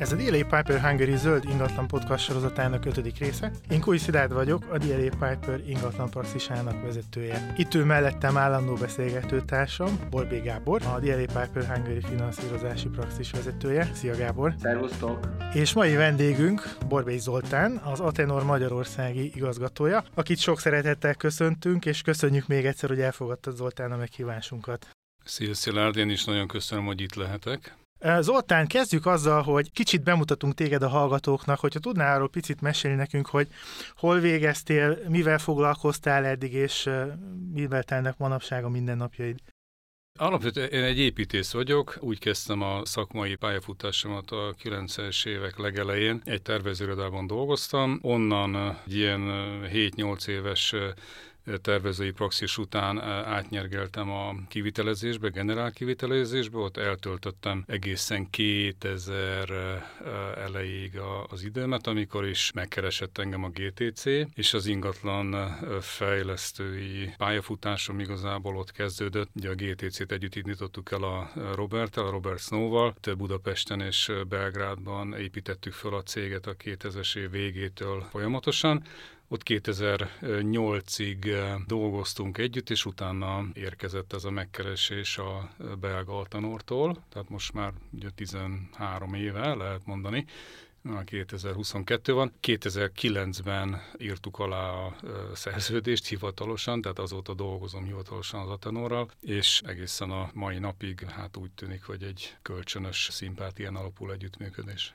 Ez a DLA Piper Hungary zöld ingatlan podcast sorozatának ötödik része. Én Kúj Szilárd vagyok, a DLA Piper ingatlan praxisának vezetője. Itt ül mellettem állandó beszélgető társam, Borbé Gábor, a DLA Piper Hungary finanszírozási praxis vezetője. Szia Gábor! Szervusztok! És mai vendégünk Borbé Zoltán, az Atenor Magyarországi igazgatója, akit sok szeretettel köszöntünk, és köszönjük még egyszer, hogy elfogadtad Zoltán a meghívásunkat. Szia Szilárd, én is nagyon köszönöm, hogy itt lehetek. Zoltán, kezdjük azzal, hogy kicsit bemutatunk téged a hallgatóknak, hogyha tudnál arról picit mesélni nekünk, hogy hol végeztél, mivel foglalkoztál eddig, és mivel telnek manapság a mindennapjaid. Alapvetően én egy építész vagyok, úgy kezdtem a szakmai pályafutásomat a 90-es évek legelején. Egy tervezőrodában dolgoztam, onnan egy ilyen 7-8 éves tervezői praxis után átnyergeltem a kivitelezésbe, generál kivitelezésbe, ott eltöltöttem egészen 2000 elejéig az időmet, amikor is megkeresett engem a GTC, és az ingatlan fejlesztői pályafutásom igazából ott kezdődött. Ugye a GTC-t együtt indítottuk el a robert a Robert Snow-val, Budapesten és Belgrádban építettük fel a céget a 2000-es év végétől folyamatosan. Ott 2008-ig eh, dolgoztunk együtt, és utána érkezett ez a megkeresés a belga Altanortól, tehát most már ugye 13 éve lehet mondani, 2022 van. 2009-ben írtuk alá a eh, szerződést hivatalosan, tehát azóta dolgozom hivatalosan az Atenorral, és egészen a mai napig hát úgy tűnik, hogy egy kölcsönös szimpátián alapul együttműködés.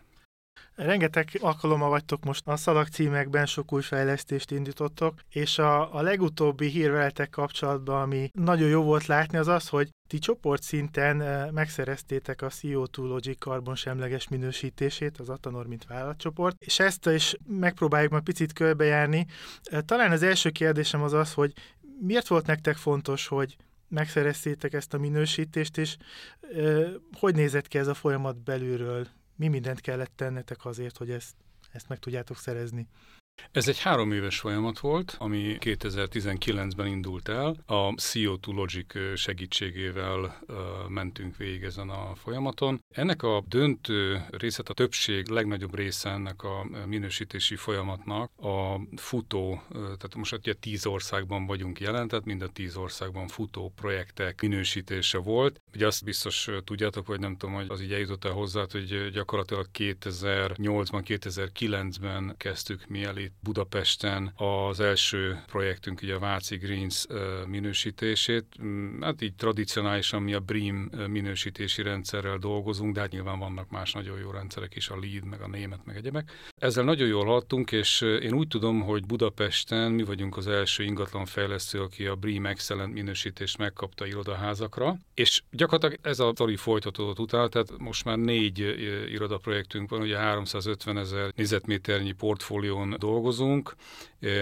Rengeteg alkalommal vagytok most a szalag címekben, sok új fejlesztést indítottok, és a, a legutóbbi hír veletek kapcsolatban, ami nagyon jó volt látni, az az, hogy ti csoportszinten megszereztétek a CO2 Logic karbonsemleges minősítését, az Atanor, mint vállalatcsoport, és ezt is megpróbáljuk majd picit körbejárni. Talán az első kérdésem az az, hogy miért volt nektek fontos, hogy megszereztétek ezt a minősítést, és hogy nézett ki ez a folyamat belülről? Mi mindent kellett tennetek azért, hogy ezt, ezt meg tudjátok szerezni? Ez egy három éves folyamat volt, ami 2019-ben indult el. A CO2 Logic segítségével mentünk végig ezen a folyamaton. Ennek a döntő része, a többség, legnagyobb része ennek a minősítési folyamatnak a futó, tehát most ugye tíz országban vagyunk jelen, tehát mind a tíz országban futó projektek minősítése volt. Ugye azt biztos tudjátok, vagy nem tudom, hogy az így eljutott el hozzá, hogy gyakorlatilag 2008-ban, 2009-ben kezdtük mi el itt Budapesten az első projektünk, ugye a Váci Greens minősítését. Mm, hát így tradicionálisan mi a BREEAM minősítési rendszerrel dolgozunk, de hát nyilván vannak más nagyon jó rendszerek is, a LEED, meg a német, meg egyebek. Ezzel nagyon jól haladtunk, és én úgy tudom, hogy Budapesten mi vagyunk az első ingatlanfejlesztő, aki a BREEAM Excellent minősítést megkapta irodaházakra, és gyakorlatilag ez a tori folytatódott utána, tehát most már négy irodaprojektünk van, ugye 350 ezer nézetméternyi portfólión dolgozunk, dolgozunk,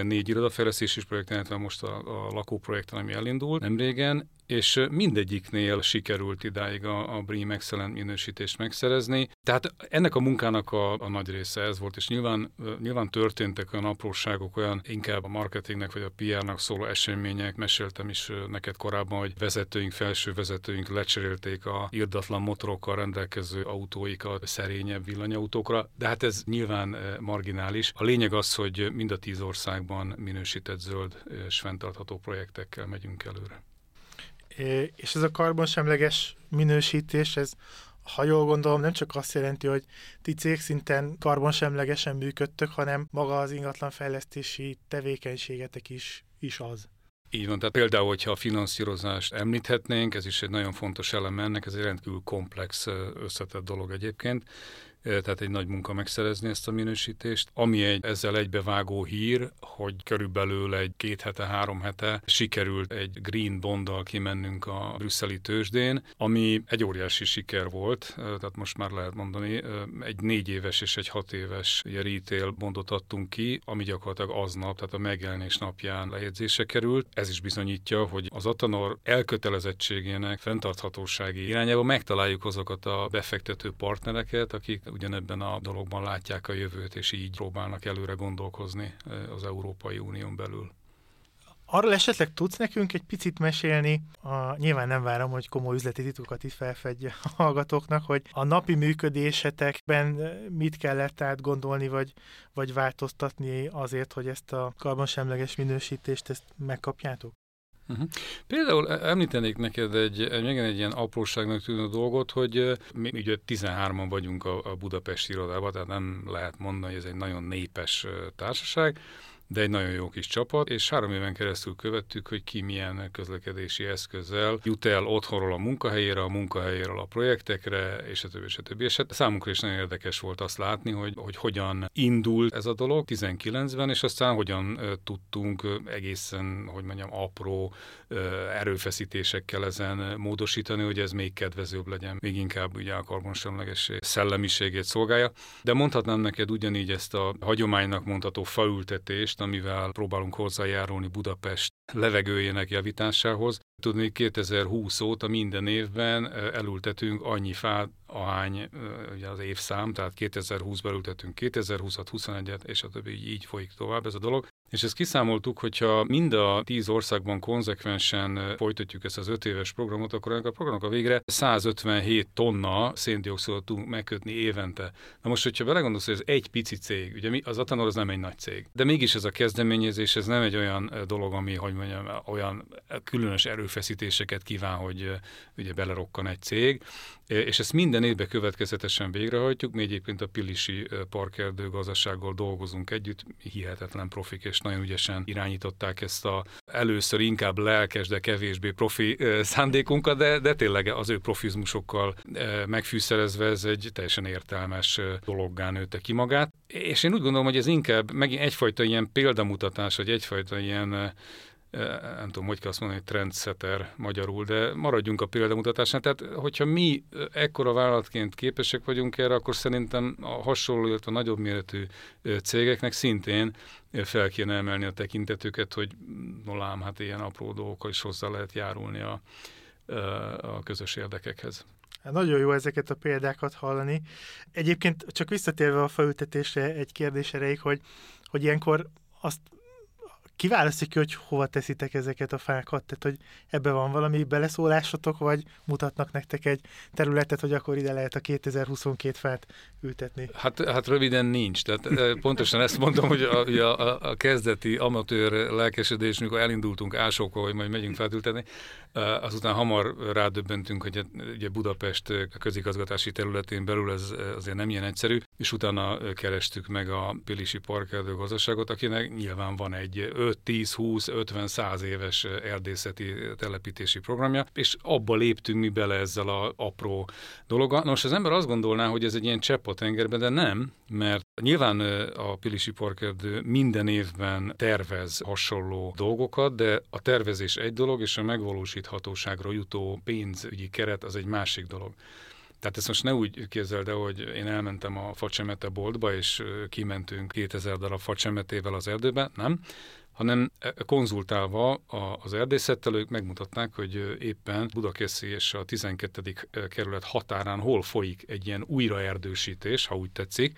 négy irodafejlesztési projekten, illetve most a, a lakóprojekten, ami elindult nem régen, és mindegyiknél sikerült idáig a, a BREEAM Excellent minősítést megszerezni. Tehát ennek a munkának a, a nagy része ez volt, és nyilván, nyilván történtek olyan apróságok, olyan inkább a marketingnek vagy a PR-nak szóló események. Meséltem is neked korábban, hogy vezetőink, felső vezetőink lecserélték a irdatlan motorokkal rendelkező autóikat szerényebb villanyautókra, de hát ez nyilván marginális. A lényeg az, hogy mind a tíz országban minősített zöld és fenntartható projektekkel megyünk előre. És ez a karbonsemleges minősítés, ez ha jól gondolom, nem csak azt jelenti, hogy ti cégszinten karbonsemlegesen működtök, hanem maga az ingatlanfejlesztési tevékenységetek is, is az. Így van, tehát például, hogyha a finanszírozást említhetnénk, ez is egy nagyon fontos elem ennek, ez egy rendkívül komplex, összetett dolog egyébként tehát egy nagy munka megszerezni ezt a minősítést. Ami egy ezzel egybevágó hír, hogy körülbelül egy két hete, három hete sikerült egy green bonddal kimennünk a brüsszeli tőzsdén, ami egy óriási siker volt, tehát most már lehet mondani, egy négy éves és egy hat éves retail bondot adtunk ki, ami gyakorlatilag aznap, tehát a megjelenés napján lejegyzése került. Ez is bizonyítja, hogy az Atanor elkötelezettségének fenntarthatósági irányába megtaláljuk azokat a befektető partnereket, akik ugyanebben a dologban látják a jövőt, és így próbálnak előre gondolkozni az Európai Unión belül. Arról esetleg tudsz nekünk egy picit mesélni, a, nyilván nem várom, hogy komoly üzleti titkokat itt felfedje a hallgatóknak, hogy a napi működésetekben mit kellett átgondolni, vagy, vagy változtatni azért, hogy ezt a karbonsemleges minősítést ezt megkapjátok? Uh-huh. Például e, említenék neked egy, megint egy ilyen apróságnak tűnő dolgot, hogy mi ugye 13-an vagyunk a, a Budapesti irodában, tehát nem lehet mondani, hogy ez egy nagyon népes társaság, de egy nagyon jó kis csapat, és három éven keresztül követtük, hogy ki milyen közlekedési eszközzel jut el otthonról a munkahelyére, a munkahelyéről a projektekre, és a többi, és a többi. És hát számunkra is nagyon érdekes volt azt látni, hogy, hogy hogyan indult ez a dolog 19-ben, és aztán hogyan tudtunk egészen, hogy mondjam, apró erőfeszítésekkel ezen módosítani, hogy ez még kedvezőbb legyen, még inkább ugye a karbonsemleges szellemiségét szolgálja. De mondhatnám neked ugyanígy ezt a hagyománynak mondható faültetést, amivel próbálunk hozzájárulni Budapest levegőjének javításához. Tudni, 2020 óta minden évben elültetünk annyi fát, ahány ugye az évszám, tehát 2020-ban ültetünk 2020-at, 21-et, és a többi így folyik tovább ez a dolog. És ezt kiszámoltuk, hogyha mind a tíz országban konzekvensen folytatjuk ezt az öt éves programot, akkor ennek a programnak a végre 157 tonna széndiokszidot tudunk megkötni évente. Na most, hogyha belegondolsz, hogy ez egy pici cég, ugye az Atanor az nem egy nagy cég, de mégis ez a kezdeményezés, ez nem egy olyan dolog, ami, hogy mondjam, olyan különös erőfeszítéseket kíván, hogy ugye belerokkan egy cég, és ezt minden évben következetesen végrehajtjuk. Mi egyébként a Pilisi parkerdő gazdasággal dolgozunk együtt, hihetetlen profik, és nagyon ügyesen irányították ezt a először inkább lelkes, de kevésbé profi szándékunkat, de, de tényleg az ő profizmusokkal megfűszerezve ez egy teljesen értelmes dologgá nőtte ki magát. És én úgy gondolom, hogy ez inkább megint egyfajta ilyen példamutatás, vagy egyfajta ilyen nem tudom, hogy kell azt mondani, trendsetter magyarul, de maradjunk a példamutatásnál. Tehát, hogyha mi ekkora vállalatként képesek vagyunk erre, akkor szerintem a hasonló, illetve nagyobb méretű cégeknek szintén fel kéne emelni a tekintetüket, hogy nolám, hát ilyen apró dolgokkal is hozzá lehet járulni a, a közös érdekekhez. Hát nagyon jó ezeket a példákat hallani. Egyébként csak visszatérve a felültetésre egy kérdés erejéig, hogy, hogy ilyenkor azt kiválasztja ki, hogy hova teszitek ezeket a fákat? Tehát, hogy ebbe van valami beleszólásotok, vagy mutatnak nektek egy területet, hogy akkor ide lehet a 2022 fát ültetni? Hát, hát röviden nincs. Tehát eh, pontosan ezt mondom, hogy a, a, a kezdeti amatőr lelkesedés, mikor elindultunk ásókba, hogy majd megyünk felültetni, eh, azután hamar rádöbbentünk, hogy hát, ugye Budapest eh, közigazgatási területén belül ez azért nem ilyen egyszerű, és utána kerestük meg a Pilisi Parkerdő gazdaságot, akinek nyilván van egy 5, 10, 20, 50, 100 éves erdészeti telepítési programja, és abba léptünk mi bele ezzel a apró dologgal. Nos, az ember azt gondolná, hogy ez egy ilyen csepp a tengerben, de nem, mert nyilván a Pilisi Parkerdő minden évben tervez hasonló dolgokat, de a tervezés egy dolog, és a megvalósíthatóságra jutó pénzügyi keret az egy másik dolog. Tehát ezt most ne úgy képzeld el, hogy én elmentem a facsemete boltba, és kimentünk 2000 darab facsemetével az erdőbe, nem, hanem e, konzultálva az erdészettel ők megmutatták, hogy éppen Budakeszi és a 12. kerület határán hol folyik egy ilyen újraerdősítés, ha úgy tetszik,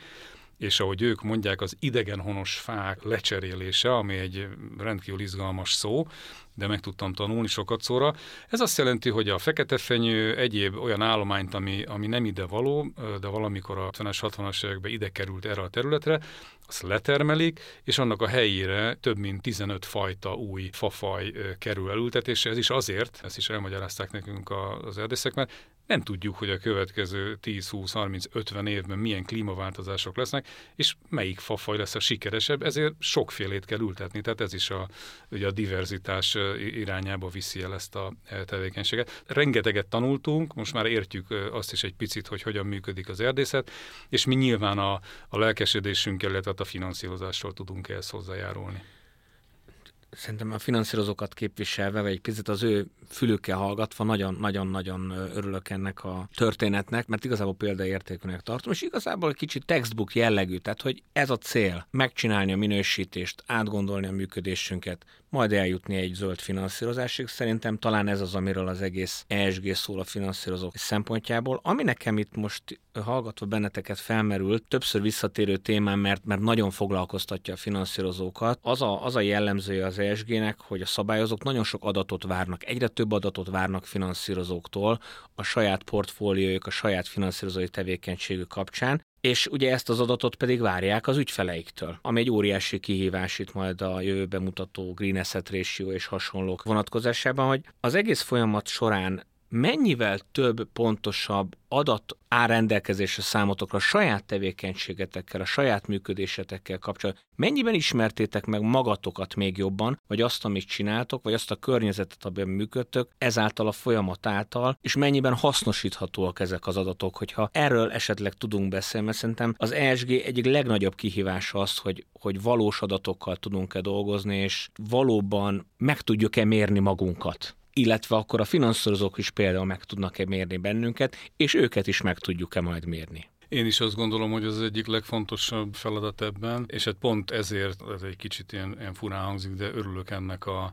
és ahogy ők mondják, az idegenhonos fák lecserélése, ami egy rendkívül izgalmas szó, de meg tudtam tanulni sokat szóra. Ez azt jelenti, hogy a fekete fenyő egyéb olyan állományt, ami, ami nem ide való, de valamikor a 50-es, 60-as években ide került erre a területre, azt letermelik, és annak a helyére több mint 15 fajta új fafaj kerül elültetésre. Ez is azért, ezt is elmagyarázták nekünk az erdészek, mert nem tudjuk, hogy a következő 10, 20, 30, 50 évben milyen klímaváltozások lesznek, és melyik fafaj lesz a sikeresebb, ezért sokfélét kell ültetni. Tehát ez is a, ugye a diverzitás irányába viszi el ezt a tevékenységet. Rengeteget tanultunk, most már értjük azt is egy picit, hogy hogyan működik az erdészet, és mi nyilván a, a lelkesedésünkkel, illetve a finanszírozással tudunk ehhez hozzájárulni szerintem a finanszírozókat képviselve, vagy egy picit az ő fülükkel hallgatva nagyon-nagyon-nagyon örülök ennek a történetnek, mert igazából példaértékűnek tartom, és igazából egy kicsit textbook jellegű, tehát hogy ez a cél, megcsinálni a minősítést, átgondolni a működésünket, majd eljutni egy zöld finanszírozásig. Szerintem talán ez az, amiről az egész ESG szól a finanszírozók szempontjából. Ami nekem itt most hallgatva benneteket felmerült, többször visszatérő témám, mert, mert nagyon foglalkoztatja a finanszírozókat, az a, az a jellemzője az ESG-nek, hogy a szabályozók nagyon sok adatot várnak, egyre több adatot várnak finanszírozóktól a saját portfóliójuk, a saját finanszírozói tevékenységük kapcsán, és ugye ezt az adatot pedig várják az ügyfeleiktől, ami egy óriási kihívás itt majd a jövőbe mutató Green Asset Ratio és hasonlók vonatkozásában, hogy az egész folyamat során mennyivel több pontosabb adat áll rendelkezésre számotokra a saját tevékenységetekkel, a saját működésetekkel kapcsolatban. Mennyiben ismertétek meg magatokat még jobban, vagy azt, amit csináltok, vagy azt a környezetet, amiben működtök, ezáltal a folyamat által, és mennyiben hasznosíthatóak ezek az adatok, hogyha erről esetleg tudunk beszélni, mert szerintem az ESG egyik legnagyobb kihívása az, hogy, hogy valós adatokkal tudunk-e dolgozni, és valóban meg tudjuk-e mérni magunkat illetve akkor a finanszírozók is például meg tudnak-e mérni bennünket, és őket is meg tudjuk-e majd mérni. Én is azt gondolom, hogy az egyik legfontosabb feladat ebben, és hát pont ezért, ez egy kicsit ilyen, ilyen furán hangzik, de örülök ennek a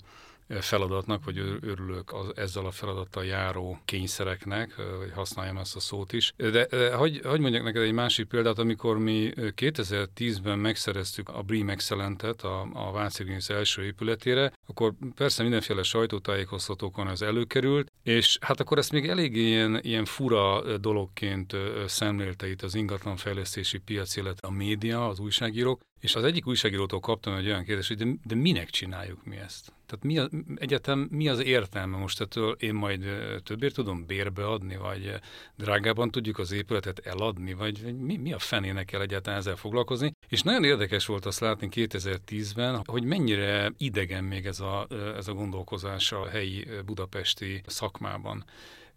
feladatnak, vagy örülök az, ezzel a feladattal járó kényszereknek, hogy használjam ezt a szót is. De, de hogy, hogy mondjak neked egy másik példát, amikor mi 2010-ben megszereztük a Bream Excellent-et a, a Váci első épületére, akkor persze mindenféle sajtótájékoztatókon ez előkerült, és hát akkor ezt még elég ilyen, ilyen fura dologként szemlélte itt az ingatlanfejlesztési piac, illetve a média, az újságírók, és az egyik újságírótól kaptam egy olyan kérdést, hogy de, de minek csináljuk mi ezt? Tehát mi, a, egyetem, mi az értelme most ettől? Én majd többért tudom bérbe adni, vagy drágában tudjuk az épületet eladni, vagy mi, mi a fenének kell egyáltalán ezzel foglalkozni? És nagyon érdekes volt azt látni 2010-ben, hogy mennyire idegen még ez a, ez a gondolkozás a helyi budapesti szakmában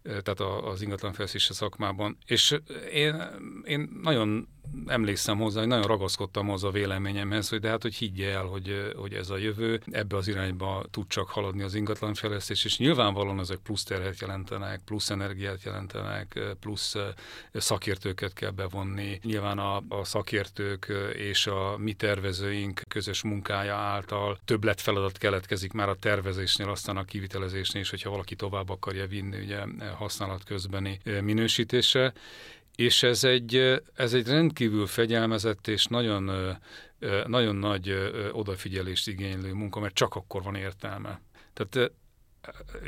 tehát az ingatlanfejlesztési szakmában. És én, én nagyon emlékszem hozzá, hogy nagyon ragaszkodtam hozzá a véleményemhez, hogy de hát, hogy higgye el, hogy, hogy ez a jövő, ebbe az irányba tud csak haladni az ingatlanfejlesztés, és nyilvánvalóan ezek plusz terhet jelentenek, plusz energiát jelentenek, plusz szakértőket kell bevonni. Nyilván a, a szakértők és a mi tervezőink közös munkája által többlet feladat keletkezik már a tervezésnél, aztán a kivitelezésnél is, hogyha valaki tovább akarja vinni ugye használat közbeni minősítése és ez egy, ez egy rendkívül fegyelmezett és nagyon, nagyon nagy odafigyelést igénylő munka, mert csak akkor van értelme. Tehát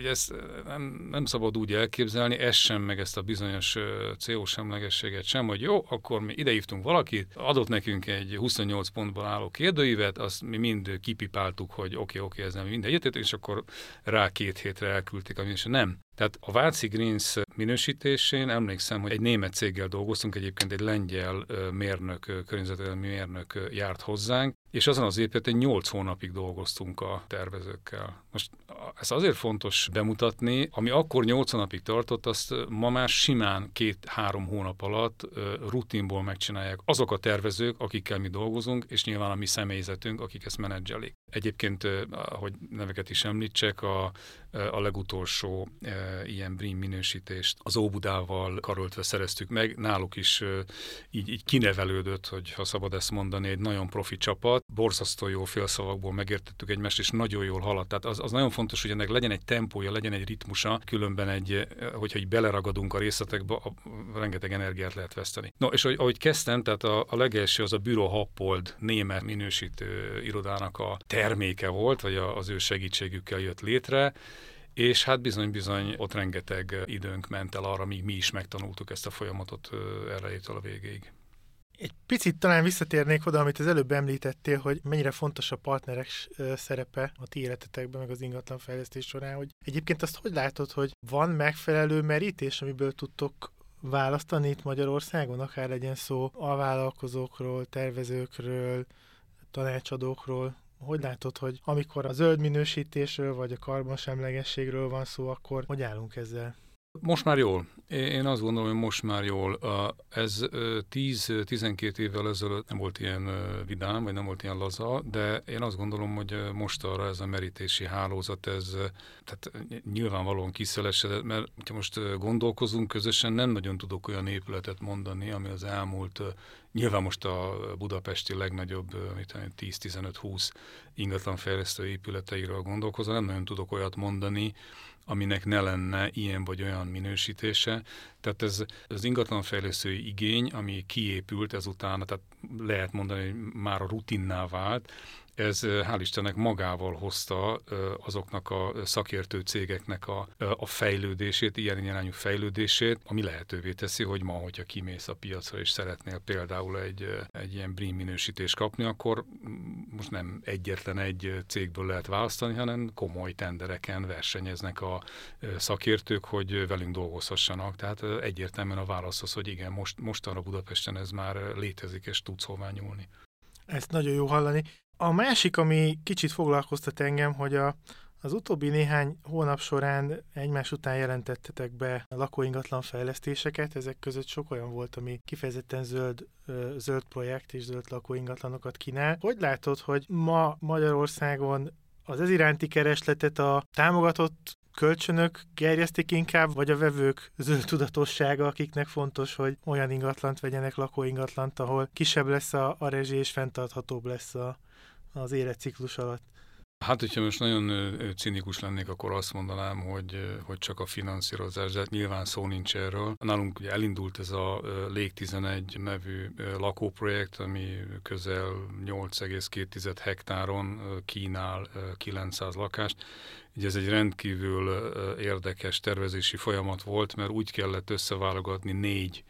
ezt nem, nem szabad úgy elképzelni, ez sem, meg ezt a bizonyos CO semlegességet sem, hogy jó, akkor mi idehívtunk valakit, adott nekünk egy 28 pontból álló kérdőívet, azt mi mind kipipáltuk, hogy oké, okay, oké, okay, ez nem mindegy, és akkor rá két hétre elküldték a minőség. Nem. Tehát a Váci Greens minősítésén emlékszem, hogy egy német céggel dolgoztunk, egyébként egy lengyel mérnök, környezetvédelmi mérnök járt hozzánk, és azon az épületen 8 hónapig dolgoztunk a tervezőkkel. Most ez azért fontos bemutatni, ami akkor 8 napig tartott, azt ma már simán két-három hónap alatt rutinból megcsinálják azok a tervezők, akikkel mi dolgozunk, és nyilván a mi személyzetünk, akik ezt menedzselik. Egyébként, hogy neveket is említsek, a, a legutolsó ilyen BRIM minősítést az Óbudával karöltve szereztük meg. Náluk is így, így kinevelődött, hogy ha szabad ezt mondani, egy nagyon profi csapat. Borzasztó jó félszavakból megértettük egymást, és nagyon jól haladt. Tehát az, az nagyon fontos, hogy ennek legyen egy tempója, legyen egy ritmusa, különben egy, hogyha egy beleragadunk a részletekbe, a, rengeteg energiát lehet veszteni. No, és ahogy, ahogy kezdtem, tehát a, a legelső az a Büro Happold német minősítő irodának a terméke volt, vagy a, az ő segítségükkel jött létre, és hát bizony-bizony ott rengeteg időnk ment el arra, míg mi is megtanultuk ezt a folyamatot elejétől a végéig. Egy picit talán visszatérnék oda, amit az előbb említettél, hogy mennyire fontos a partnerek szerepe a ti életetekben, meg az ingatlanfejlesztés során, hogy egyébként azt hogy látod, hogy van megfelelő merítés, amiből tudtok választani itt Magyarországon, akár legyen szó alvállalkozókról, tervezőkről, tanácsadókról, hogy látod, hogy amikor a zöld minősítésről vagy a karbonsemlegességről van szó, akkor hogy állunk ezzel? Most már jól. Én azt gondolom, hogy most már jól. Ez 10-12 évvel ezelőtt nem volt ilyen vidám, vagy nem volt ilyen laza, de én azt gondolom, hogy most arra ez a merítési hálózat, ez tehát nyilvánvalóan kiszelesedett, mert ha most gondolkozunk közösen, nem nagyon tudok olyan épületet mondani, ami az elmúlt Nyilván most a budapesti legnagyobb 10-15-20 ingatlanfejlesztő épületeiről gondolkozom, nem nagyon tudok olyat mondani, aminek ne lenne ilyen vagy olyan minősítése. Tehát ez az ingatlanfejlesztői igény, ami kiépült ezután, tehát lehet mondani, hogy már a rutinná vált, ez hál' Istennek magával hozta azoknak a szakértő cégeknek a, a fejlődését, ilyen irányú fejlődését, ami lehetővé teszi, hogy ma, hogyha kimész a piacra és szeretnél például egy, egy ilyen BREEAM minősítést kapni, akkor most nem egyetlen egy cégből lehet választani, hanem komoly tendereken versenyeznek a szakértők, hogy velünk dolgozhassanak. Tehát egyértelműen a válasz az, hogy igen, most, mostanra Budapesten ez már létezik, és tudsz hová nyúlni. Ezt nagyon jó hallani. A másik, ami kicsit foglalkoztat engem, hogy a, az utóbbi néhány hónap során egymás után jelentettetek be lakóingatlan fejlesztéseket, ezek között sok olyan volt, ami kifejezetten zöld, zöld projekt és zöld lakóingatlanokat kínál. Hogy látod, hogy ma Magyarországon az ez iránti keresletet a támogatott kölcsönök gerjesztik inkább, vagy a vevők zöld tudatossága, akiknek fontos, hogy olyan ingatlant vegyenek, lakóingatlant, ahol kisebb lesz a, a rezsi és fenntarthatóbb lesz a, az életciklus alatt? Hát, hogyha most nagyon cinikus lennék, akkor azt mondanám, hogy, hogy csak a finanszírozás, de hát nyilván szó nincs erről. Nálunk ugye elindult ez a Lég 11 nevű lakóprojekt, ami közel 8,2 hektáron kínál 900 lakást. Ugye ez egy rendkívül érdekes tervezési folyamat volt, mert úgy kellett összeválogatni négy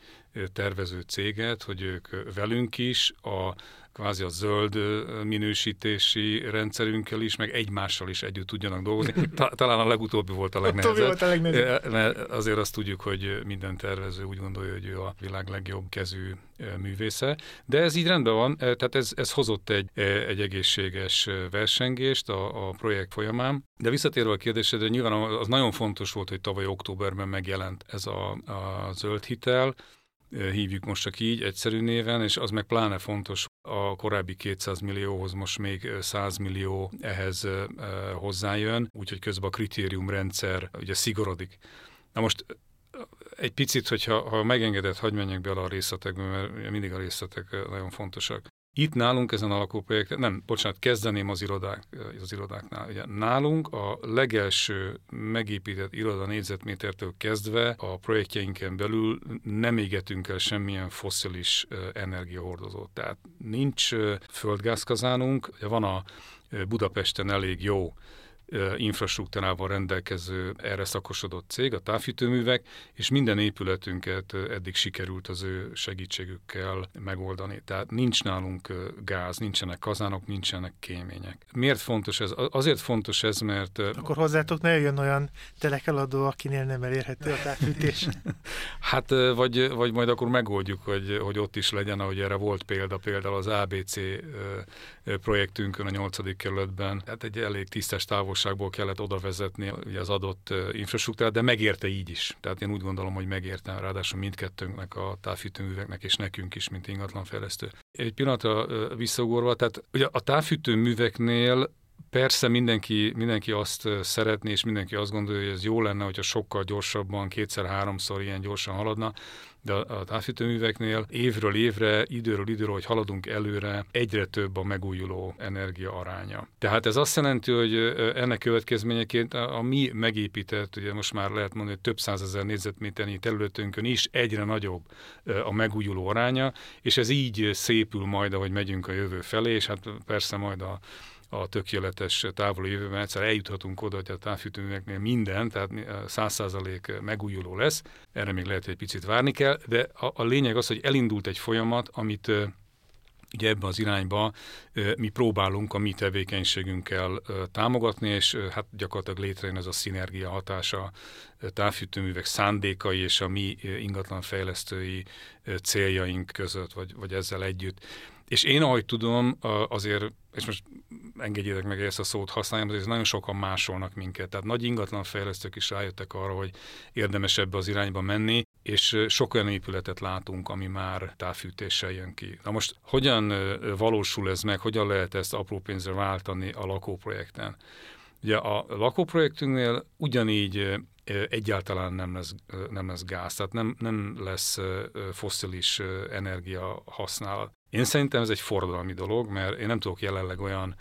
tervező céget, hogy ők velünk is, a kvázi a zöld minősítési rendszerünkkel is, meg egymással is együtt tudjanak dolgozni. Talán a legutóbbi volt a legnehezebb. Volt a legnehezebb. Mert azért azt tudjuk, hogy minden tervező úgy gondolja, hogy ő a világ legjobb kezű művésze. De ez így rendben van, tehát ez, ez hozott egy, egy egészséges versengést a, a projekt folyamán. De visszatérve a kérdésedre, nyilván az nagyon fontos volt, hogy tavaly októberben megjelent ez a, a zöld hitel, hívjuk most csak így, egyszerű néven, és az meg pláne fontos, a korábbi 200 millióhoz most még 100 millió ehhez hozzájön, úgyhogy közben a kritériumrendszer ugye szigorodik. Na most egy picit, hogyha ha megengedett, hagyd menjek bele a részletekbe, mert mindig a részletek nagyon fontosak. Itt nálunk ezen a lakóprojekt, nem, bocsánat, kezdeném az, irodák, az irodáknál. Ugye, nálunk a legelső megépített iroda négyzetmétertől kezdve a projektjeinken belül nem égetünk el semmilyen foszilis energiahordozót. Tehát nincs földgázkazánunk, van a Budapesten elég jó infrastruktúrával rendelkező erre szakosodott cég, a távfűtőművek, és minden épületünket eddig sikerült az ő segítségükkel megoldani. Tehát nincs nálunk gáz, nincsenek kazánok, nincsenek kémények. Miért fontos ez? Azért fontos ez, mert... Akkor hozzátok ne jön olyan telekeladó, akinél nem elérhető a távfűtés. hát, vagy, vagy majd akkor megoldjuk, hogy, hogy ott is legyen, ahogy erre volt példa, például az ABC projektünkön a 8. kerületben. Hát egy elég tisztes távol távolságból kellett oda vezetni az adott infrastruktúrát, de megérte így is. Tehát én úgy gondolom, hogy megérte, ráadásul mindkettőnknek, a távfűtőműveknek és nekünk is, mint ingatlanfejlesztő. Egy pillanatra visszagorva, tehát ugye a távfűtőműveknél Persze mindenki, mindenki azt szeretné, és mindenki azt gondolja, hogy ez jó lenne, hogyha sokkal gyorsabban, kétszer-háromszor ilyen gyorsan haladna, de a távfűtőműveknél évről évre, időről időről, hogy haladunk előre, egyre több a megújuló energia aránya. Tehát ez azt jelenti, hogy ennek következményeként a mi megépített, ugye most már lehet mondani, hogy több százezer négyzetméternyi területünkön is egyre nagyobb a megújuló aránya, és ez így szépül majd, ahogy megyünk a jövő felé, és hát persze majd a a tökéletes távoli jövőben egyszer eljuthatunk oda, hogy a távfűtőműveknél minden, tehát száz százalék megújuló lesz. Erre még lehet, hogy egy picit várni kell, de a, a lényeg az, hogy elindult egy folyamat, amit ugye ebben az irányba mi próbálunk a mi tevékenységünkkel támogatni, és hát gyakorlatilag létrejön ez a szinergia hatása távfűtőművek szándékai és a mi ingatlanfejlesztői céljaink között, vagy, vagy ezzel együtt. És én, ahogy tudom, azért, és most engedjétek meg, ezt a szót használjam, azért nagyon sokan másolnak minket. Tehát nagy ingatlan fejlesztők is rájöttek arra, hogy érdemes ebbe az irányba menni, és sok olyan épületet látunk, ami már távfűtéssel jön ki. Na most hogyan valósul ez meg, hogyan lehet ezt apró pénzre váltani a lakóprojekten? Ugye a lakóprojektünknél ugyanígy egyáltalán nem lesz, nem lesz gáz, tehát nem, nem lesz fosszilis energia használat. Én szerintem ez egy forradalmi dolog, mert én nem tudok jelenleg olyan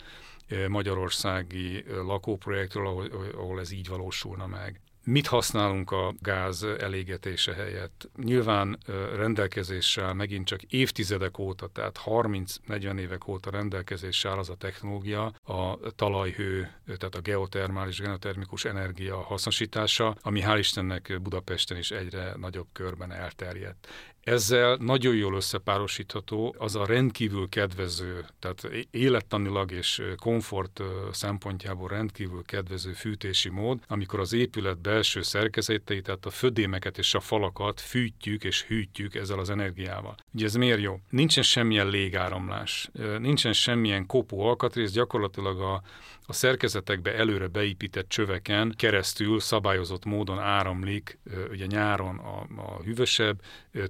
magyarországi lakóprojektről, ahol, ahol ez így valósulna meg. Mit használunk a gáz elégetése helyett? Nyilván rendelkezéssel megint csak évtizedek óta, tehát 30-40 évek óta rendelkezéssel az a technológia, a talajhő, tehát a geotermális, geotermikus energia hasznosítása, ami hál' Istennek Budapesten is egyre nagyobb körben elterjedt. Ezzel nagyon jól összepárosítható az a rendkívül kedvező, tehát élettanilag és komfort szempontjából rendkívül kedvező fűtési mód, amikor az épület belső szerkezeteit, tehát a födémeket és a falakat fűtjük és hűtjük ezzel az energiával. Ugye ez miért jó? Nincsen semmilyen légáramlás, nincsen semmilyen kopó alkatrész, gyakorlatilag a, a szerkezetekbe előre beépített csöveken keresztül szabályozott módon áramlik, ugye nyáron a, a hűvösebb,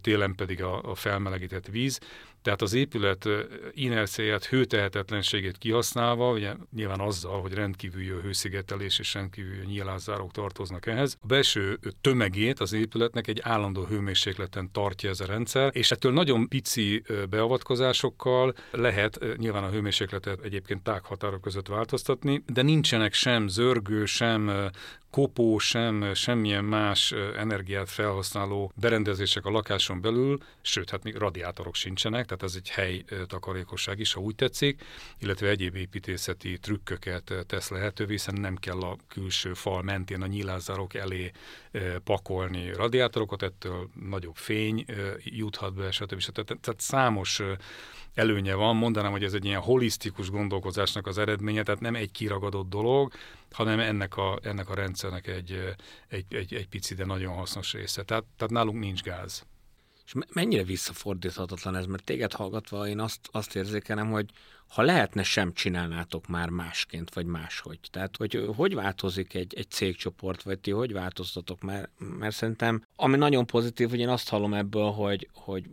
télen pedig a, a felmelegített víz, tehát az épület inerciáját, hőtehetetlenségét kihasználva, ugye nyilván azzal, hogy rendkívül jó hőszigetelés és rendkívül jó nyílászárok tartoznak ehhez, a belső tömegét az épületnek egy állandó hőmérsékleten tartja ez a rendszer, és ettől nagyon pici beavatkozásokkal lehet nyilván a hőmérsékletet egyébként tághatárok között változtatni, de nincsenek sem zörgő, sem kopó, sem semmilyen más energiát felhasználó berendezések a lakáson belül, sőt, hát még radiátorok sincsenek, tehát ez egy hely takarékosság is, ha úgy tetszik, illetve egyéb építészeti trükköket tesz lehetővé, hiszen nem kell a külső fal mentén a nyílászárok elé pakolni radiátorokat, ettől nagyobb fény juthat be, stb. stb. Tehát számos előnye van, mondanám, hogy ez egy ilyen holisztikus gondolkozásnak az eredménye, tehát nem egy kiragadott dolog, hanem ennek a, ennek a rendszernek egy, egy, egy, egy pici, de nagyon hasznos része. Tehát, tehát nálunk nincs gáz. És mennyire visszafordíthatatlan ez, mert téged hallgatva én azt, azt érzékelem, hogy ha lehetne, sem csinálnátok már másként, vagy máshogy. Tehát, hogy hogy változik egy, egy cégcsoport, vagy ti hogy változtatok, mert, mert szerintem, ami nagyon pozitív, hogy én azt hallom ebből, hogy, hogy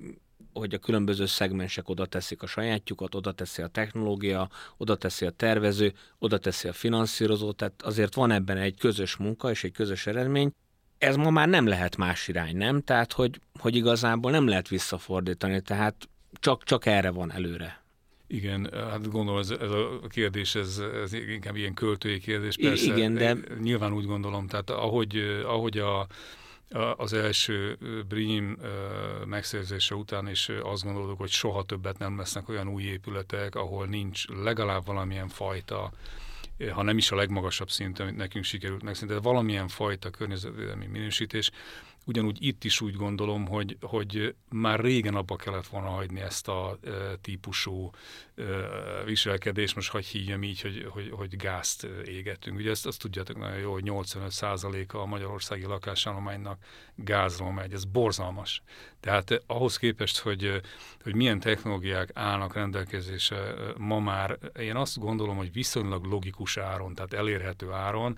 hogy a különböző szegmensek oda teszik a sajátjukat, oda teszi a technológia, oda teszi a tervező, oda teszi a finanszírozó, tehát azért van ebben egy közös munka és egy közös eredmény. Ez ma már nem lehet más irány, nem? Tehát, hogy, hogy igazából nem lehet visszafordítani, tehát csak, csak erre van előre. Igen, hát gondolom ez, ez a kérdés, ez, ez inkább ilyen költői kérdés. Persze, Igen, de... Nyilván úgy gondolom, tehát ahogy, ahogy a az első Brim megszerzése után is azt gondoltuk, hogy soha többet nem lesznek olyan új épületek, ahol nincs legalább valamilyen fajta ha nem is a legmagasabb szint, amit nekünk sikerült megszinteni, de valamilyen fajta környezetvédelmi minősítés, Ugyanúgy itt is úgy gondolom, hogy, hogy már régen abba kellett volna hagyni ezt a típusú viselkedést, most hagyj hívjam így, hogy, hogy, hogy gázt égetünk. Ugye ezt azt tudjátok nagyon jó, hogy 85%-a a magyarországi lakásállománynak gázról megy, ez borzalmas. Tehát ahhoz képest, hogy, hogy milyen technológiák állnak rendelkezésre ma már, én azt gondolom, hogy viszonylag logikus áron, tehát elérhető áron,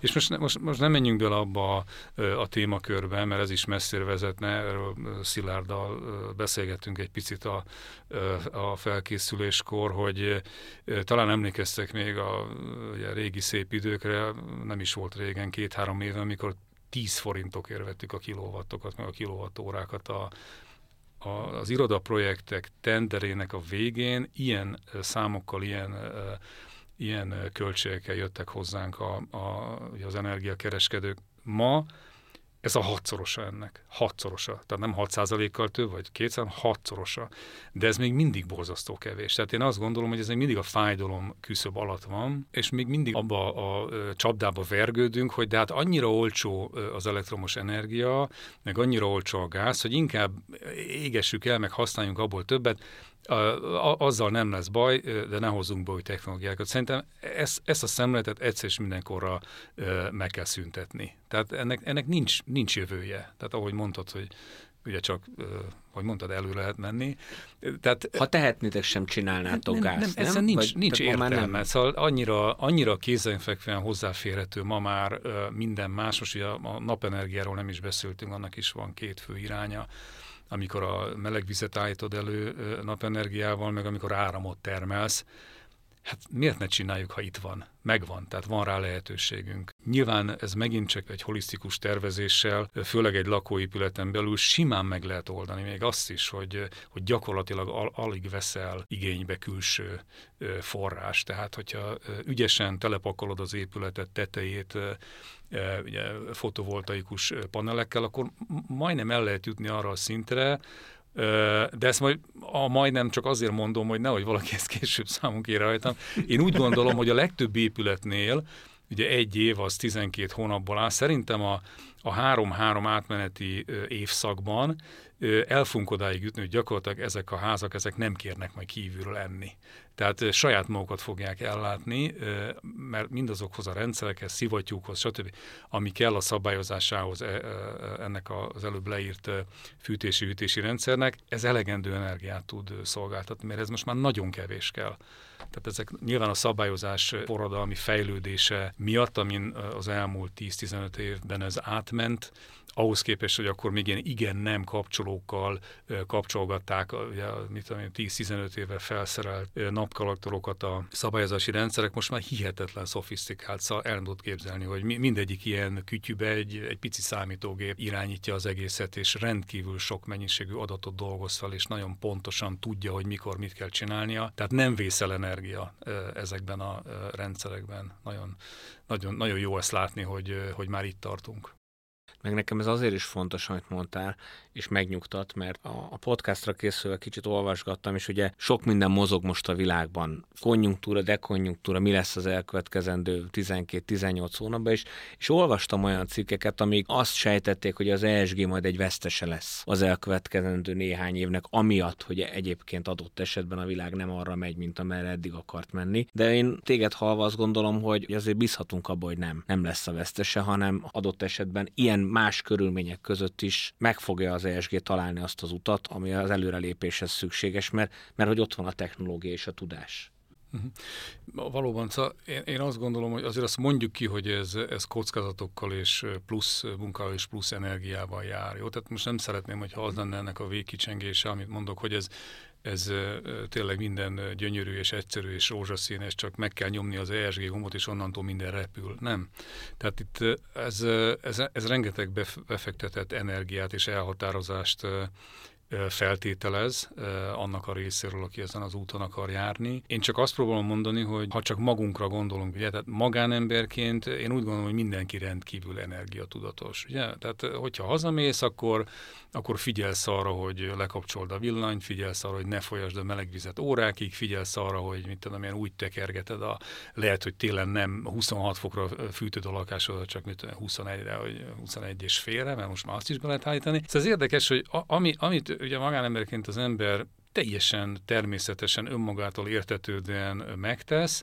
és most, most, most nem menjünk bele abba a, a témakörbe, mert ez is messzire vezetne, erről Szilárddal beszélgettünk egy picit a, a felkészüléskor, hogy talán emlékeztek még a ugye, régi szép időkre, nem is volt régen, két-három éve, amikor 10 forintokért vettük a kilowattokat, meg a kilowattórákat a, a, az irodaprojektek tenderének a végén ilyen számokkal, ilyen ilyen költségekkel jöttek hozzánk a, a, az energiakereskedők. Ma ez a hatszorosa ennek. Hatszorosa. Tehát nem 6 kal több, vagy 200, hatszorosa. De ez még mindig borzasztó kevés. Tehát én azt gondolom, hogy ez még mindig a fájdalom küszöb alatt van, és még mindig abba a csapdába vergődünk, hogy de hát annyira olcsó az elektromos energia, meg annyira olcsó a gáz, hogy inkább égessük el, meg használjunk abból többet, azzal nem lesz baj, de ne hozzunk be új technológiákat. Szerintem ezt, ezt a szemléletet egyszer és mindenkorra meg kell szüntetni. Tehát ennek, ennek nincs, nincs jövője. Tehát ahogy mondtad, hogy ugye csak, hogy mondtad, elő lehet menni. Tehát, ha tehetnétek, sem csinálnátok nem, gázt, nem? nem? nincs, Vagy, nincs értelme. Nem. Szóval annyira, annyira kézenfekvően hozzáférhető ma már minden más, most ugye a napenergiáról nem is beszéltünk, annak is van két fő iránya amikor a meleg vizet állítod elő napenergiával, meg amikor áramot termelsz. Hát miért ne csináljuk, ha itt van? Megvan, tehát van rá lehetőségünk. Nyilván ez megint csak egy holisztikus tervezéssel, főleg egy lakóépületen belül simán meg lehet oldani, még azt is, hogy, hogy gyakorlatilag al- alig veszel igénybe külső forrás. Tehát, hogyha ügyesen telepakolod az épületet tetejét, ugye, fotovoltaikus panelekkel, akkor majdnem el lehet jutni arra a szintre, de ezt majd a majdnem csak azért mondom, hogy nehogy valaki ezt később számunk ér rajtam. Én úgy gondolom, hogy a legtöbb épületnél, ugye egy év az 12 hónapból áll, szerintem a, a három-három átmeneti évszakban el fogunk odáig jutni, hogy gyakorlatilag ezek a házak, ezek nem kérnek majd kívülről enni. Tehát saját magukat fogják ellátni, mert mindazokhoz a rendszerekhez, szivattyúkhoz, stb., ami kell a szabályozásához e, e, ennek az előbb leírt fűtési-hűtési rendszernek, ez elegendő energiát tud szolgáltatni, mert ez most már nagyon kevés kell. Tehát ezek nyilván a szabályozás forradalmi fejlődése miatt, amin az elmúlt 10-15 évben ez átment, ahhoz képest, hogy akkor még ilyen igen-nem kapcsolókkal kapcsolgatták, ugye, mit tudom 10-15 éve felszerelt napkalaktorokat a szabályozási rendszerek, most már hihetetlen szofisztikált, szóval el tudod képzelni, hogy mindegyik ilyen kütyübe egy, egy pici számítógép irányítja az egészet, és rendkívül sok mennyiségű adatot dolgoz fel, és nagyon pontosan tudja, hogy mikor mit kell csinálnia. Tehát nem vészel energia ezekben a rendszerekben. Nagyon, nagyon, nagyon jó ezt látni, hogy, hogy már itt tartunk. Meg nekem ez azért is fontos, amit mondtál, és megnyugtat, mert a, podcastra készülve kicsit olvasgattam, és ugye sok minden mozog most a világban. Konjunktúra, dekonjunktúra, mi lesz az elkövetkezendő 12-18 hónapban, és, és olvastam olyan cikkeket, amik azt sejtették, hogy az ESG majd egy vesztese lesz az elkövetkezendő néhány évnek, amiatt, hogy egyébként adott esetben a világ nem arra megy, mint amerre eddig akart menni. De én téged halva azt gondolom, hogy azért bízhatunk abba, hogy nem, nem lesz a vesztese, hanem adott esetben ilyen más körülmények között is meg fogja az ESG találni azt az utat, ami az előrelépéshez szükséges, mert, mert hogy ott van a technológia és a tudás. Uh-huh. Valóban, szóval én, én azt gondolom, hogy azért azt mondjuk ki, hogy ez, ez kockázatokkal és plusz munkával és plusz energiával jár. Jó? Tehát most nem szeretném, hogyha az lenne ennek a végkicsengése, amit mondok, hogy ez ez tényleg minden gyönyörű és egyszerű és rózsaszínes, csak meg kell nyomni az ESG gombot, és onnantól minden repül. Nem. Tehát itt ez, ez, ez rengeteg befektetett energiát és elhatározást feltételez annak a részéről, aki ezen az úton akar járni. Én csak azt próbálom mondani, hogy ha csak magunkra gondolunk, ugye, tehát magánemberként én úgy gondolom, hogy mindenki rendkívül energiatudatos. Ugye? Tehát hogyha hazamész, akkor, akkor figyelsz arra, hogy lekapcsold a villanyt, figyelsz arra, hogy ne folyasd a meleg vizet órákig, figyelsz arra, hogy mit tudom, ilyen úgy tekergeted a, lehet, hogy télen nem 26 fokra fűtöd a lakásodat, csak mit tudom, 21-re, vagy 21 és félre, mert most már azt is be lehet állítani. Szóval ez érdekes, hogy ami, amit ugye magánemberként az ember teljesen természetesen önmagától értetődően megtesz,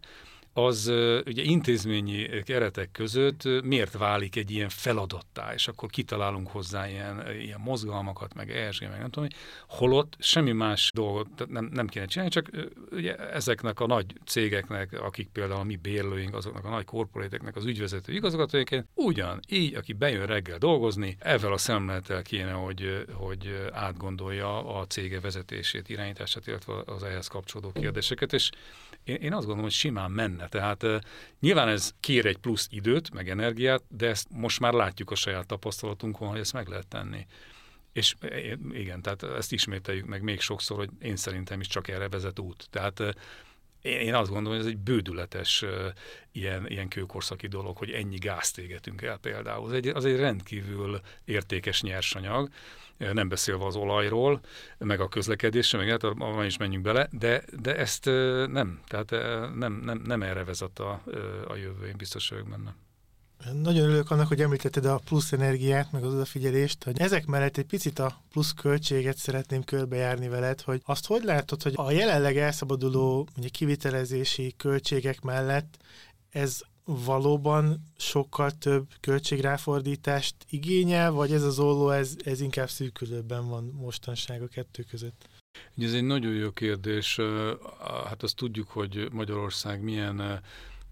az ugye intézményi keretek között miért válik egy ilyen feladattá, és akkor kitalálunk hozzá ilyen, ilyen mozgalmakat, meg ESG, meg nem tudom, holott semmi más dolgot nem, nem kéne csinálni, csak ugye ezeknek a nagy cégeknek, akik például a mi bérlőink, azoknak a nagy korporéteknek az ügyvezető igazgatóiként, ugyan így, aki bejön reggel dolgozni, ezzel a szemlettel kéne, hogy, hogy átgondolja a cége vezetését, irányítását, illetve az ehhez kapcsolódó kérdéseket, és én, én azt gondolom, hogy simán menne. Tehát nyilván ez kér egy plusz időt, meg energiát, de ezt most már látjuk a saját tapasztalatunkon, hogy ezt meg lehet tenni. És igen, tehát ezt ismételjük meg még sokszor, hogy én szerintem is csak erre vezet út. Tehát én azt gondolom, hogy ez egy bődületes ilyen, ilyen kőkorszaki dolog, hogy ennyi gázt égetünk el például. Az egy, az egy rendkívül értékes nyersanyag, nem beszélve az olajról, meg a közlekedésre, meg hát abban is menjünk bele, de, de ezt nem, tehát nem, nem, nem erre vezet a, a jövő, én biztos vagyok benne. Nagyon örülök annak, hogy említetted a plusz energiát, meg az odafigyelést, hogy ezek mellett egy picit a plusz költséget szeretném körbejárni veled, hogy azt hogy látod, hogy a jelenleg elszabaduló mondjuk, kivitelezési költségek mellett ez valóban sokkal több költségráfordítást igényel, vagy ez az olló, ez, ez inkább szűkülőben van mostanság a kettő között? Ugye ez egy nagyon jó kérdés. Hát azt tudjuk, hogy Magyarország milyen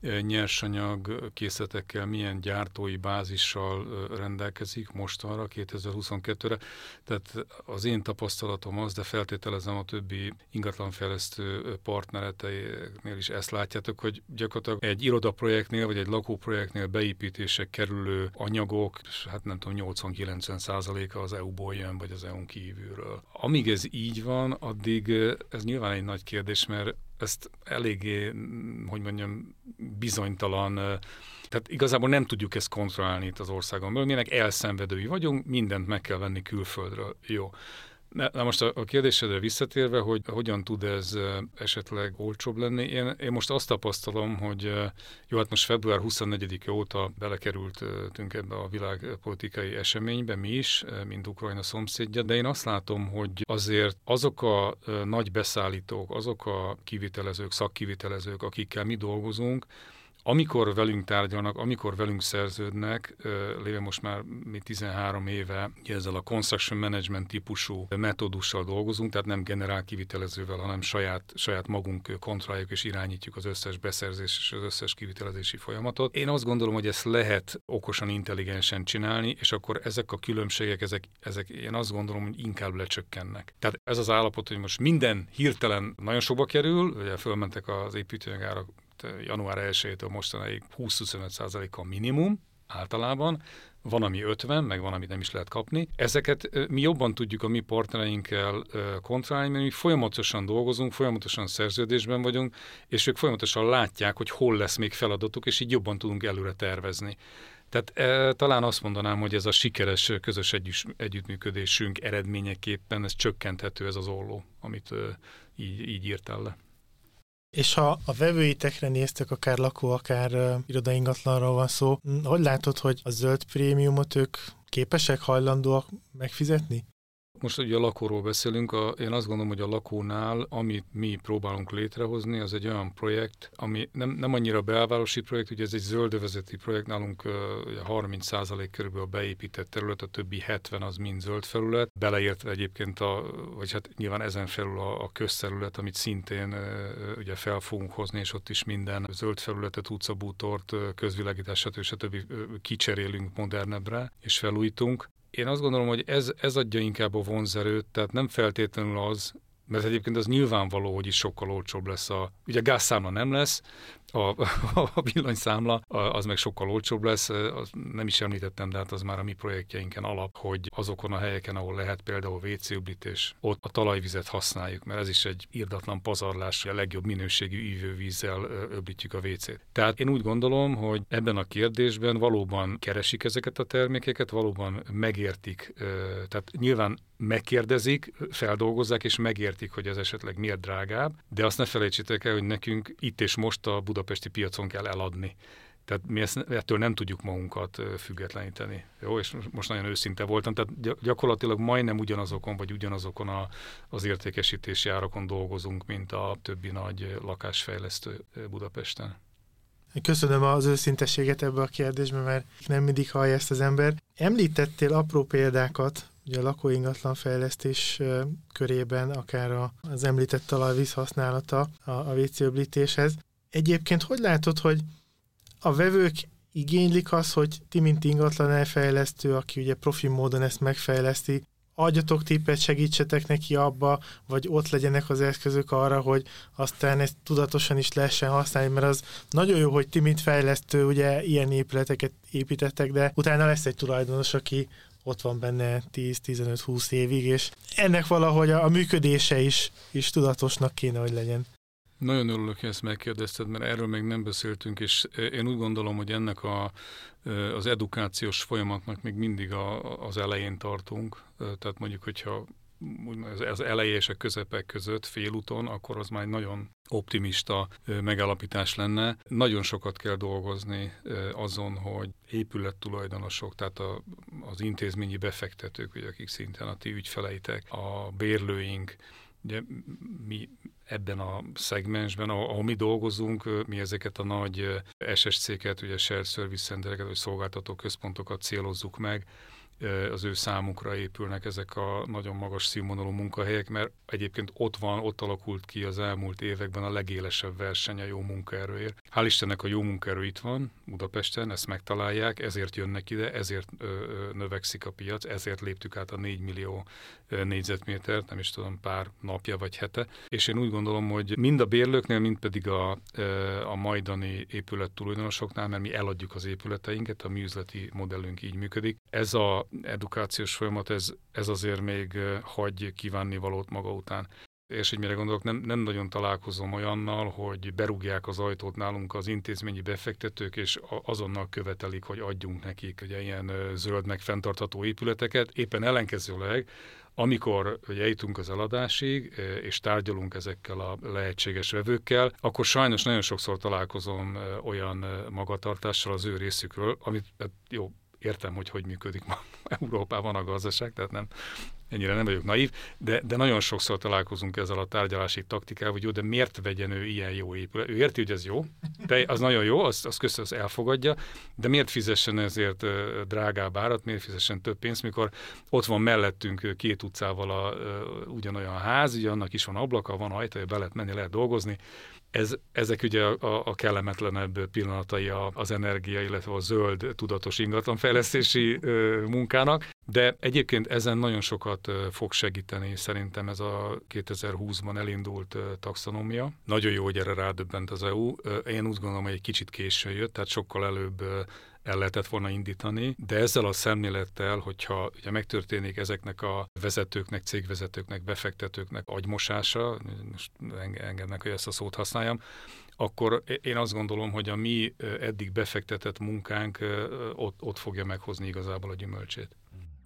nyersanyag készletekkel, milyen gyártói bázissal rendelkezik mostanra, 2022-re. Tehát az én tapasztalatom az, de feltételezem a többi ingatlanfejlesztő partnereteinél is ezt látjátok, hogy gyakorlatilag egy irodaprojektnél vagy egy lakóprojektnél beépítések kerülő anyagok, hát nem tudom, 80-90 százaléka az EU-ból jön, vagy az EU-n kívülről. Amíg ez így van, addig ez nyilván egy nagy kérdés, mert ezt eléggé, hogy mondjam, bizonytalan, tehát igazából nem tudjuk ezt kontrollálni itt az országon belül, minek elszenvedői vagyunk, mindent meg kell venni külföldről. Jó. Na most a, a kérdésedre visszatérve, hogy hogyan tud ez esetleg olcsóbb lenni, én, én most azt tapasztalom, hogy jó, hát most február 24 óta belekerültünk ebbe a világpolitikai eseménybe mi is, mint Ukrajna szomszédja, de én azt látom, hogy azért azok a nagy beszállítók, azok a kivitelezők, szakkivitelezők, akikkel mi dolgozunk, amikor velünk tárgyalnak, amikor velünk szerződnek, léve most már mi 13 éve ezzel a construction management típusú metódussal dolgozunk, tehát nem generál kivitelezővel, hanem saját, saját magunk kontrolláljuk és irányítjuk az összes beszerzés és az összes kivitelezési folyamatot. Én azt gondolom, hogy ezt lehet okosan, intelligensen csinálni, és akkor ezek a különbségek, ezek, ezek én azt gondolom, hogy inkább lecsökkennek. Tehát ez az állapot, hogy most minden hirtelen nagyon sokba kerül, ugye fölmentek az építőanyagárak január 1-től mostanáig 20-25%-a minimum általában, van, ami 50, meg van, amit nem is lehet kapni. Ezeket mi jobban tudjuk a mi partnereinkkel kontrollálni, mert mi folyamatosan dolgozunk, folyamatosan szerződésben vagyunk, és ők folyamatosan látják, hogy hol lesz még feladatuk, és így jobban tudunk előre tervezni. Tehát e, talán azt mondanám, hogy ez a sikeres közös együtt, együttműködésünk eredményeképpen ez csökkenthető ez az olló, amit e, így, így írtál le. És ha a vevőitekre néztek, akár lakó, akár uh, irodaingatlanról van szó, hogy látod, hogy a zöld prémiumot ők képesek, hajlandóak megfizetni? Most ugye a lakóról beszélünk, a, én azt gondolom, hogy a lakónál, amit mi próbálunk létrehozni, az egy olyan projekt, ami nem, nem annyira belvárosi projekt, ugye ez egy zöldövezeti projekt, nálunk uh, 30% körülbelül a beépített terület, a többi 70 az mind zöld felület, beleértve egyébként, a, vagy hát nyilván ezen felül a, a közterület, amit szintén ugye fel fogunk hozni, és ott is minden zöld felületet, utcabútort, közvilágítás, stb. stb. kicserélünk modernebbre, és felújítunk én azt gondolom, hogy ez, ez adja inkább a vonzerőt, tehát nem feltétlenül az, mert egyébként az nyilvánvaló, hogy is sokkal olcsóbb lesz a... Ugye gázszámla nem lesz, a, a villanyszámla az meg sokkal olcsóbb lesz, az nem is említettem, de hát az már a mi projektjeinken alap, hogy azokon a helyeken, ahol lehet például WC öblítés, ott a talajvizet használjuk, mert ez is egy irdatlan pazarlás, hogy a legjobb minőségű ívővízzel öblítjük a WC-t. Tehát én úgy gondolom, hogy ebben a kérdésben valóban keresik ezeket a termékeket, valóban megértik, tehát nyilván megkérdezik, feldolgozzák és megértik, hogy ez esetleg miért drágább, de azt ne felejtsétek el, hogy nekünk itt és most a budapesti piacon kell eladni. Tehát mi ezt, ettől nem tudjuk magunkat függetleníteni. Jó, és most nagyon őszinte voltam, tehát gyakorlatilag majdnem ugyanazokon, vagy ugyanazokon a, az értékesítési árakon dolgozunk, mint a többi nagy lakásfejlesztő Budapesten. Köszönöm az őszintességet ebbe a kérdésbe, mert nem mindig hallja ezt az ember. Említettél apró példákat, ugye a lakóingatlan fejlesztés körében, akár az említett talajvíz használata a, a WC. Egyébként hogy látod, hogy a vevők igénylik azt, hogy ti, mint ingatlan elfejlesztő, aki ugye profi módon ezt megfejleszti, adjatok tippet, segítsetek neki abba, vagy ott legyenek az eszközök arra, hogy aztán ezt tudatosan is lehessen használni, mert az nagyon jó, hogy ti, mint fejlesztő, ugye ilyen épületeket építettek, de utána lesz egy tulajdonos, aki ott van benne 10-15-20 évig, és ennek valahogy a, a működése is, is tudatosnak kéne, hogy legyen. Nagyon örülök, hogy ezt megkérdezted, mert erről még nem beszéltünk, és én úgy gondolom, hogy ennek a, az edukációs folyamatnak még mindig a, az elején tartunk. Tehát mondjuk, hogyha az eleje és a közepek között félúton, akkor az már egy nagyon optimista megállapítás lenne. Nagyon sokat kell dolgozni azon, hogy épület tulajdonosok, tehát a, az intézményi befektetők, vagy akik szinten a ti ügyfeleitek, a bérlőink, ugye mi ebben a szegmensben, ahol mi dolgozunk, mi ezeket a nagy SSC-ket, ugye Shared Service Centereket, vagy szolgáltató központokat célozzuk meg, az ő számukra épülnek ezek a nagyon magas színvonalú munkahelyek, mert egyébként ott van, ott alakult ki az elmúlt években a legélesebb verseny a jó munkaerőért. Hál' Istennek a jó munkaerő itt van Budapesten, ezt megtalálják, ezért jönnek ide, ezért növekszik a piac, ezért léptük át a 4 millió négyzetmétert, nem is tudom, pár napja vagy hete. És én úgy gondolom, hogy mind a bérlőknél, mind pedig a, a majdani épület tulajdonosoknál, mert mi eladjuk az épületeinket, a mi modellünk így működik. Ez a edukációs folyamat, ez, ez azért még hagy kívánni valót maga után és hogy mire gondolok, nem, nem nagyon találkozom olyannal, hogy berúgják az ajtót nálunk az intézményi befektetők, és azonnal követelik, hogy adjunk nekik ugye, ilyen zöld meg fenntartható épületeket. Éppen ellenkezőleg amikor eljutunk az eladásig, és tárgyalunk ezekkel a lehetséges vevőkkel, akkor sajnos nagyon sokszor találkozom olyan magatartással az ő részükről, amit hát jó, értem, hogy hogy működik ma Európában a gazdaság, tehát nem, ennyire nem vagyok naív, de, de nagyon sokszor találkozunk ezzel a tárgyalási taktikával, hogy jó, de miért vegyen ő ilyen jó épület? Ő érti, hogy ez jó, de az nagyon jó, azt, azt köszön, az elfogadja, de miért fizessen ezért drágább árat, miért fizessen több pénzt, mikor ott van mellettünk két utcával a, ugyanolyan ház, ugye annak is van ablaka, van ajtaja, be lehet menni, lehet dolgozni, ez, ezek ugye a, a kellemetlenebb pillanatai az energia, illetve a zöld tudatos ingatlanfejlesztési munkának, de egyébként ezen nagyon sokat fog segíteni szerintem ez a 2020-ban elindult taxonómia. Nagyon jó, hogy erre rádöbbent az EU. Én úgy gondolom, hogy egy kicsit későn jött, tehát sokkal előbb el lehetett volna indítani, de ezzel a szemlélettel, hogyha ugye megtörténik ezeknek a vezetőknek, cégvezetőknek, befektetőknek agymosása, most engednek, hogy ezt a szót használjam, akkor én azt gondolom, hogy a mi eddig befektetett munkánk ott, ott fogja meghozni igazából a gyümölcsét.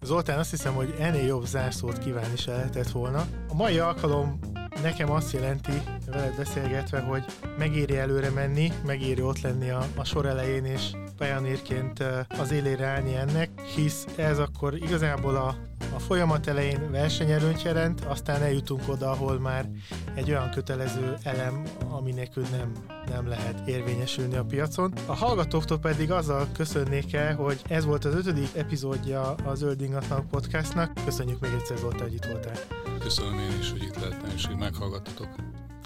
Zoltán, azt hiszem, hogy ennél jobb zárszót kívánni se lehetett volna. A mai alkalom nekem azt jelenti, veled beszélgetve, hogy megéri előre menni, megéri ott lenni a, a sor elején, és pionérként az élére állni ennek, hisz ez akkor igazából a, a folyamat elején versenyelőnyt jelent, aztán eljutunk oda, ahol már egy olyan kötelező elem, ami nekünk nem, nem lehet érvényesülni a piacon. A hallgatóktól pedig azzal köszönnék el, hogy ez volt az ötödik epizódja a Zöld Ingatlanok Podcastnak. Köszönjük még egyszer, Zoltán, hogy itt voltál. Köszönöm én is, hogy itt lehettem, és hogy meghallgattatok.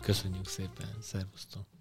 Köszönjük szépen, szervusztok!